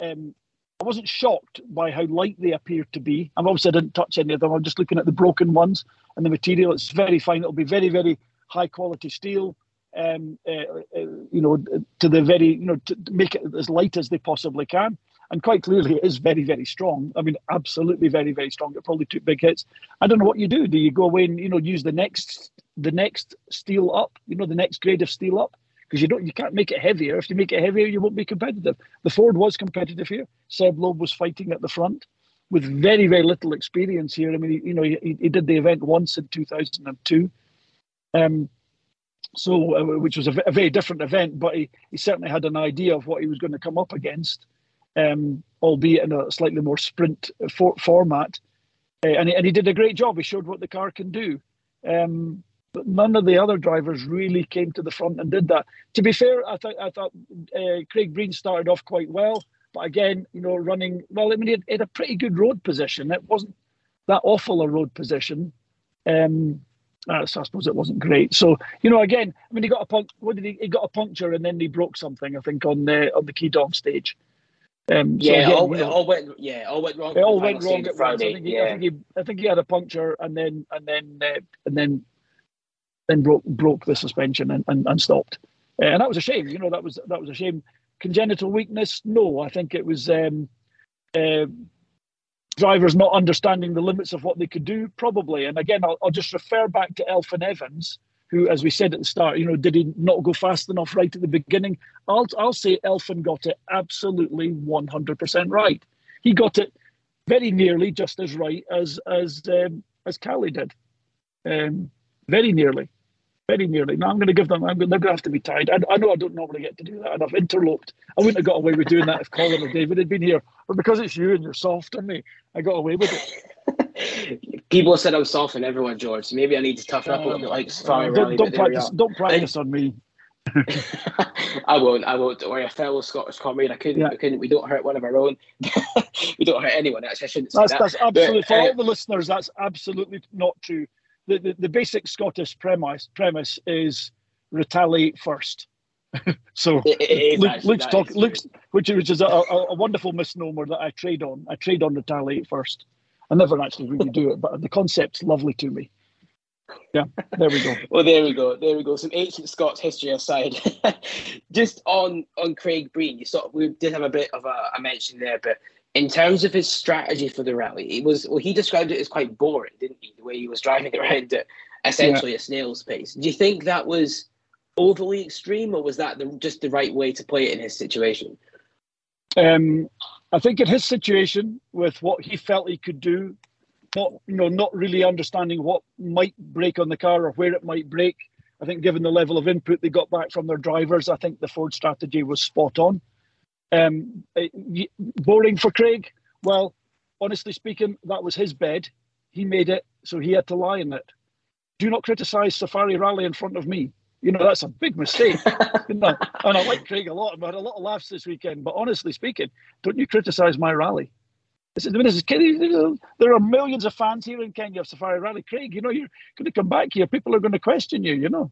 um, I wasn't shocked by how light they appeared to be. I'm obviously I didn't touch any of them. I'm just looking at the broken ones and the material. It's very fine. It'll be very, very high quality steel. Um, uh, uh, you know, to the very, you know, to make it as light as they possibly can. And quite clearly, it is very, very strong. I mean, absolutely very, very strong. It probably took big hits. I don't know what you do. Do you go away and you know use the next the next steel up, you know, the next grade of steel up, because you don't, you can't make it heavier. If you make it heavier, you won't be competitive. The Ford was competitive here. Seb Loeb was fighting at the front with very, very little experience here. I mean, you know, he, he did the event once in 2002. Um, so, uh, which was a, very different event, but he, he certainly had an idea of what he was going to come up against, um, albeit in a slightly more sprint for, format. Uh, and, he, and he did a great job. He showed what the car can do. Um, but none of the other drivers really came to the front and did that. To be fair, I thought I thought uh, Craig Breen started off quite well, but again, you know, running well. I mean, he had, a pretty good road position. It wasn't that awful a road position. Um, uh, so I suppose it wasn't great. So you know, again, I mean, he got a punct. What did he? He got a puncture and then he broke something. I think on the on the Kedong stage. Um, so yeah, again, all, you know, all, went yeah, all went wrong. It all went wrong at Friday. I think, he, yeah. I think, he, I think he had a puncture and then and then uh, and then then broke broke the suspension and, and, and stopped. Uh, and that was a shame. You know, that was that was a shame. Congenital weakness? No, I think it was um, uh, drivers not understanding the limits of what they could do, probably. And again, I'll, I'll just refer back to Elfyn Evans, who, as we said at the start, you know, did he not go fast enough right at the beginning? I'll I'll say Elfyn got it absolutely one hundred percent right. He got it very nearly just as right as as um, as Kalle did. Um, very nearly very nearly. Now I'm going to give them. I'm, they're going to have to be tied. I, I, know I don't normally get to do that, and I've interloped. I wouldn't have got away with doing that if Colin or David had been here, but because it's you and you're soft on me, I got away with it. People said I'm soft on everyone, George. So maybe I need to toughen up a little bit like Safari uh, Rally. Don't, practice, don't practice on me. I won't. I won't. Don't worry. A fellow Scottish comrade. I couldn't. Yeah. I couldn't. We don't hurt one of our own. we don't hurt anyone. Actually, I shouldn't say that's, that. That's absolutely but, for uh, all the listeners. That's absolutely not true. The, the, the basic Scottish premise premise is retaliate first. so it, Luke, actually, Luke's talk, Luke's, which, which is a, a, a, wonderful misnomer that I trade on. I trade on retaliate first. I never actually really do it, but the concept's lovely to me. Yeah, there we go. well, there we go. There we go. Some ancient Scots history aside, just on on Craig Breen, you sort of, we did have a bit of a, a mention there, but in terms of his strategy for the rally, it was well. He described it as quite boring, didn't he? The way he was driving around at essentially yeah. a snail's pace. Do you think that was overly extreme, or was that the, just the right way to play it in his situation? Um, I think in his situation, with what he felt he could do, not you know not really understanding what might break on the car or where it might break. I think given the level of input they got back from their drivers, I think the Ford strategy was spot on. Um, boring for Craig. Well, honestly speaking, that was his bed. He made it, so he had to lie in it. Do not criticise Safari Rally in front of me. You know, that's a big mistake. And I like Craig a lot. I've had a lot of laughs this weekend. But honestly speaking, don't you criticise my rally. There are millions of fans here in Kenya of Safari Rally. Craig, you know, you're going to come back here. People are going to question you, you know.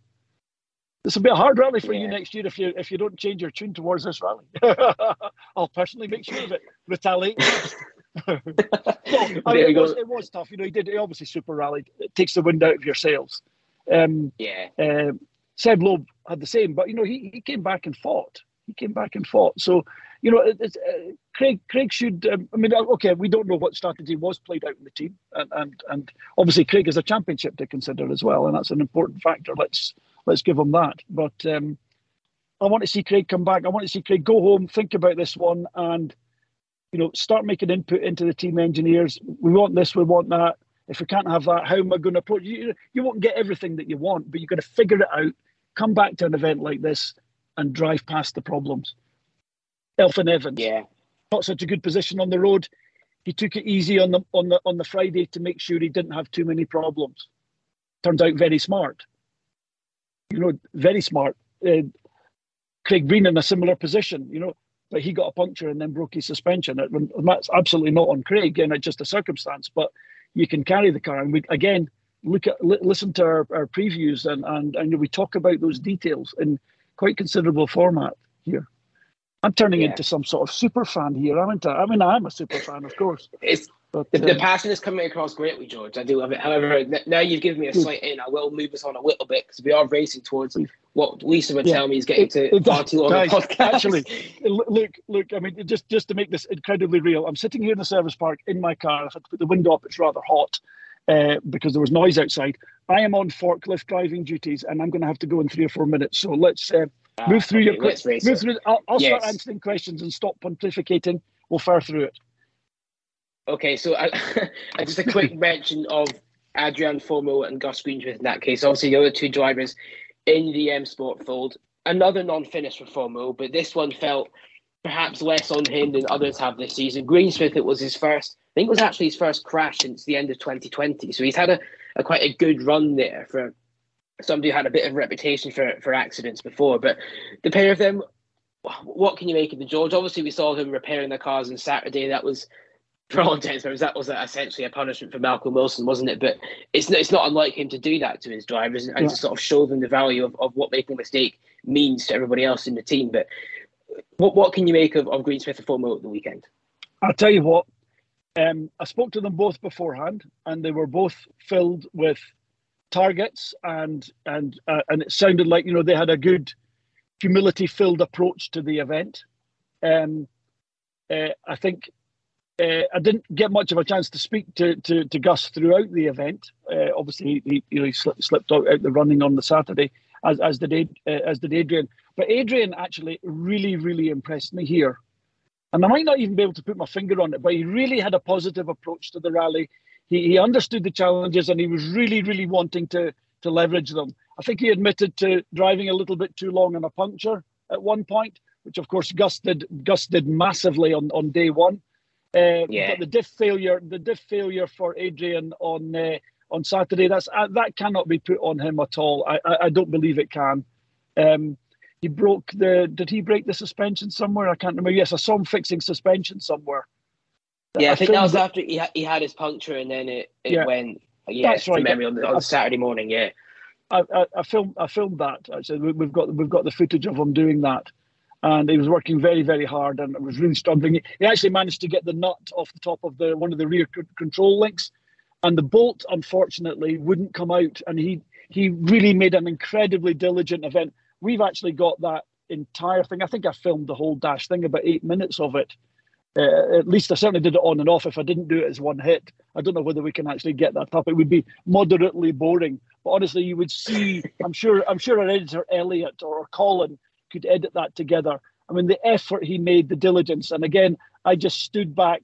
This will be a hard rally for yeah. you next year if you if you don't change your tune towards this rally. I'll personally make sure of it. Retaliate. no, I mean, it, was, it was tough. You know, he did. He obviously super rallied. It takes the wind out of your sails. Um, yeah. Uh, Seb Loeb had the same, but you know, he, he came back and fought. He came back and fought. So, you know, uh, Craig Craig should. Um, I mean, uh, okay, we don't know what strategy was played out in the team, and and and obviously Craig has a championship to consider as well, and that's an important factor. Let's let's give him that. But um, I want to see Craig come back. I want to see Craig go home, think about this one, and you know, start making input into the team engineers. We want this, we want that. If we can't have that, how am I going to approach? You, you won't get everything that you want, but you've got to figure it out. Come back to an event like this and drive past the problems. Elfyn Evans, yeah, not such a good position on the road. He took it easy on the on the on the Friday to make sure he didn't have too many problems. Turned out very smart you know, very smart. Uh, Craig Breen in a similar position, you know, but he got a puncture and then broke his suspension. That's absolutely not on Craig, and it's just a circumstance. But you can carry the car, and we again look at listen to our, our previews, and and and we talk about those details in quite considerable format here. I'm turning yeah. into some sort of super fan here, aren't I? I mean, I'm a super fan, of course. It's but, the, the, uh, passion is coming across greatly, George. I do love it. However, now you've given me a slight in. I will move us on a little bit because we are racing towards what Lisa would yeah. tell me is getting to it, far too long guys, podcast. Actually, look, look. I mean, just just to make this incredibly real, I'm sitting here in the service park in my car. I've had to put the window up. It's rather hot uh, because there was noise outside. I am on forklift driving duties, and I'm going to have to go in three or four minutes. So let's uh, ah, move through okay, your questions. Move through. I'll, I'll yes. start answering questions and stop pontificating. We'll fire through it. Okay, so I, just a quick mention of Adrien Fourmaux and Gus Greensmith in that case. Obviously, the other two drivers in the M Sport fold. Another non-finish for Fomeau, but this one felt perhaps less on him than others have this season. Greensmith, it was his first. I think it was actually his first crash since the end of 2020. So he's had a, a quite a good run there for somebody who had a bit of reputation for for accidents before. But the pair of them, what can you make of the George? Obviously, we saw him repairing the cars on Saturday. That was for all intents and purposes, that was essentially a punishment for Malcolm Wilson, wasn't it? But it's it's not unlike him to do that to his drivers and, yeah. to sort of show them the value of, of what making a mistake means to everybody else in the team. But what what can you make of, of Greensmith and Fourmaux at the weekend? I'll tell you what. Um, I spoke to them both beforehand, and they were both filled with targets, and and uh, and it sounded like you know they had a good humility-filled approach to the event. Um, uh, I think uh, I didn't get much of a chance to speak to, to, to Gus throughout the event. Uh, obviously, he, you know, he slipped, slipped out, out the running on the Saturday, as, as did uh, as did Adrien. But Adrien actually really, really impressed me here. And I might not even be able to put my finger on it, but he really had a positive approach to the rally. He, he understood the challenges and he was really, really wanting to, to leverage them. I think he admitted to driving a little bit too long on a puncture at one point, which of course Gus did, Gus did massively on, on day one. Uh, yeah. But the diff failure, the diff failure for Adrien on uh, on Saturday, that's uh, that cannot be put on him at all. I, I, I don't believe it can. Um, he broke the. Did he break the suspension somewhere? I can't remember. Yes, I saw him fixing suspension somewhere. Yeah, I, I think that was after he, he had his puncture, and then it, it yeah. went. Yeah, That's right. memory on, the, on Saturday morning. Yeah, I, I, I, filmed I filmed that. Actually, we've got we've got the footage of him doing that, and he was working very very hard and was really struggling. He actually managed to get the nut off the top of the one of the rear control links, and the bolt unfortunately wouldn't come out. And he he really made an incredibly diligent event. We've actually got that entire thing. I think I filmed the whole dash thing, about eight minutes of it. Uh, at least I certainly did it on and off. If I didn't do it as one hit, I don't know whether we can actually get that up. It would be moderately boring. But honestly, you would see. I'm sure. I'm sure our editor Elliot or Colin could edit that together. I mean, the effort he made, the diligence, and again, I just stood back.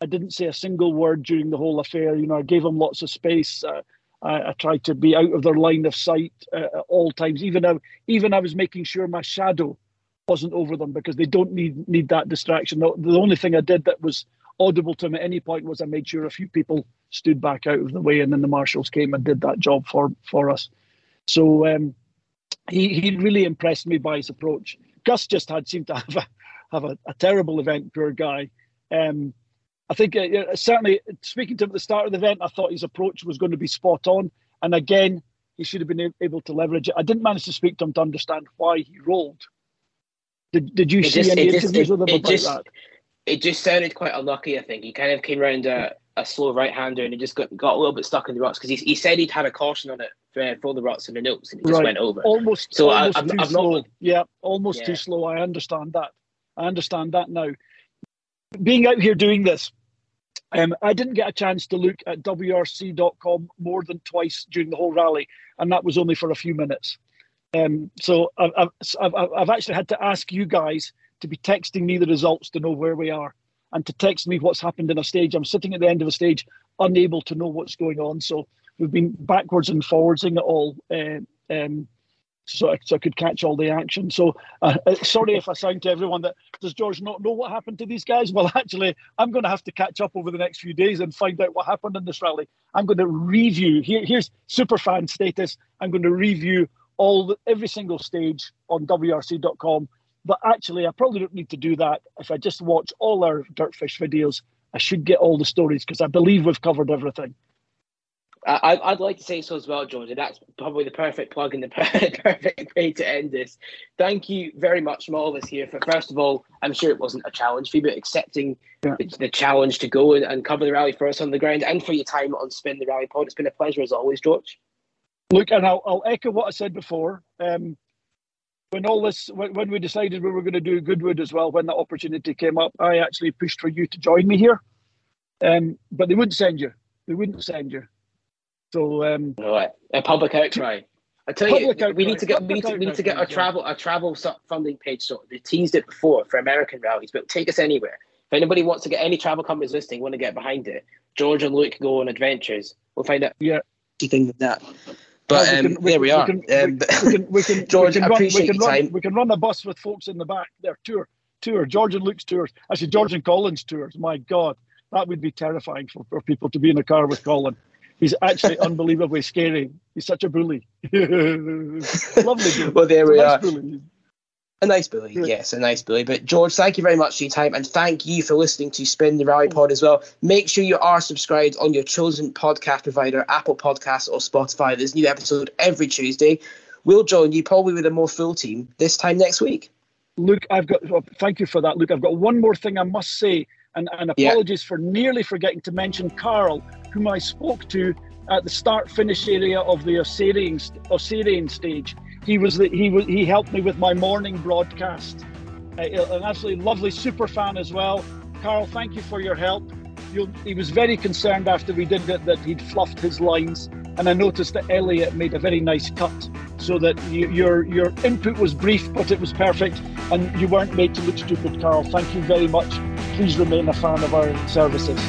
I didn't say a single word during the whole affair. You know, I gave them lots of space. Uh, I, I, tried to be out of their line of sight uh, at all times. Even I, even I was making sure my shadow wasn't over them because they don't need need that distraction. The, the only thing I did that was audible to them at any point was I made sure a few people stood back out of the way, and then the marshals came and did that job for for us. So um, he he really impressed me by his approach. Gus just had seemed to have a have a, a terrible event, poor guy. Um, I think uh, certainly speaking to him at the start of the event, I thought his approach was going to be spot on, and again he should have been able to leverage it. I didn't manage to speak to him to understand why he rolled. Did, did you it see just, any interviews just, with him about just, that? It just sounded quite unlucky. I think he kind of came around a, a slow right hander and he just got, got a little bit stuck in the ruts because he, he said he'd had a caution on it for, for the ruts and the notes and he just right. went over. Almost, so almost I, I'm, too I'm slow. Not, yeah, almost yeah. too slow. I understand that. I understand that now. Being out here doing this, um, I didn't get a chance to look at WRC.com more than twice during the whole rally, and that was only for a few minutes. Um, so I've, I've, I've actually had to ask you guys to be texting me the results to know where we are and to text me what's happened in a stage. I'm sitting at the end of a stage, unable to know what's going on. So we've been backwards and forwardsing it all. Uh, um, so I, so I could catch all the action. So uh, uh, sorry if I sound to everyone that does George not know what happened to these guys? Well, actually, I'm going to have to catch up over the next few days and find out what happened in this rally. I'm going to review. Here, here's super fan status. I'm going to review all the, every single stage on WRC.com. But actually, I probably don't need to do that. If I just watch all our Dirtfish videos, I should get all the stories because I believe we've covered everything. I, I'd like to say so as well, George, that's probably the perfect plug and the perfect way to end this. Thank you very much from all of us here for, first of all, I'm sure it wasn't a challenge for you, but accepting yeah. the, the, challenge to go and, and cover the rally for us on the ground and for your time on Spin the Rally Pod. It's been a pleasure as always, George. Look, and I'll, I'll echo what I said before. Um, when all this, when, when we decided we were going to do Goodwood as well, when that opportunity came up, I actually pushed for you to join me here. Um, but they wouldn't send you. They wouldn't send you. So um, right. a public outcry. I tell you, outcry. we need to get we need to, we need to get a travel a travel funding page. So they teased it before for American rallies, but take us anywhere. If anybody wants to get any travel companies listening, want to get behind it, George and Luke go on adventures. We'll find out. Yeah, thing with that. But well, we um, can, we, there we, are. We can, um, we, can, we can, George, we can run, we can run, We can run a bus with folks in the back. Their tour, tour. George and Luke's tours. Actually, George and Colin's tours. My God, that would be terrifying for, for people to be in a car with Colin. He's actually unbelievably scary. He's such a bully. Lovely. Bully. Well, there we nice are. Bully. A nice bully, yes, a nice bully. But George, thank you very much for your time, and thank you for listening to Spin the Rally Pod as well. Make sure you are subscribed on your chosen podcast provider, Apple Podcasts or Spotify. There's a new episode every Tuesday. We'll join you probably with a more full team this time next week. Luke, I've got. Well, thank you for that, Luke. I've got one more thing I must say, and, and apologies yeah. for nearly forgetting to mention Carl, whom I spoke to at the start-finish area of the Oserian, Oserian stage he was the, he was he helped me with my morning broadcast. Uh, an absolutely lovely super fan as well. Carl, thank you for your help. You'll, he was very concerned after we did it that he'd fluffed his lines, and I noticed that Elliot made a very nice cut, so that you, your your input was brief, but it was perfect, and you weren't made to look stupid. Carl, thank you very much. Please remain a fan of our services.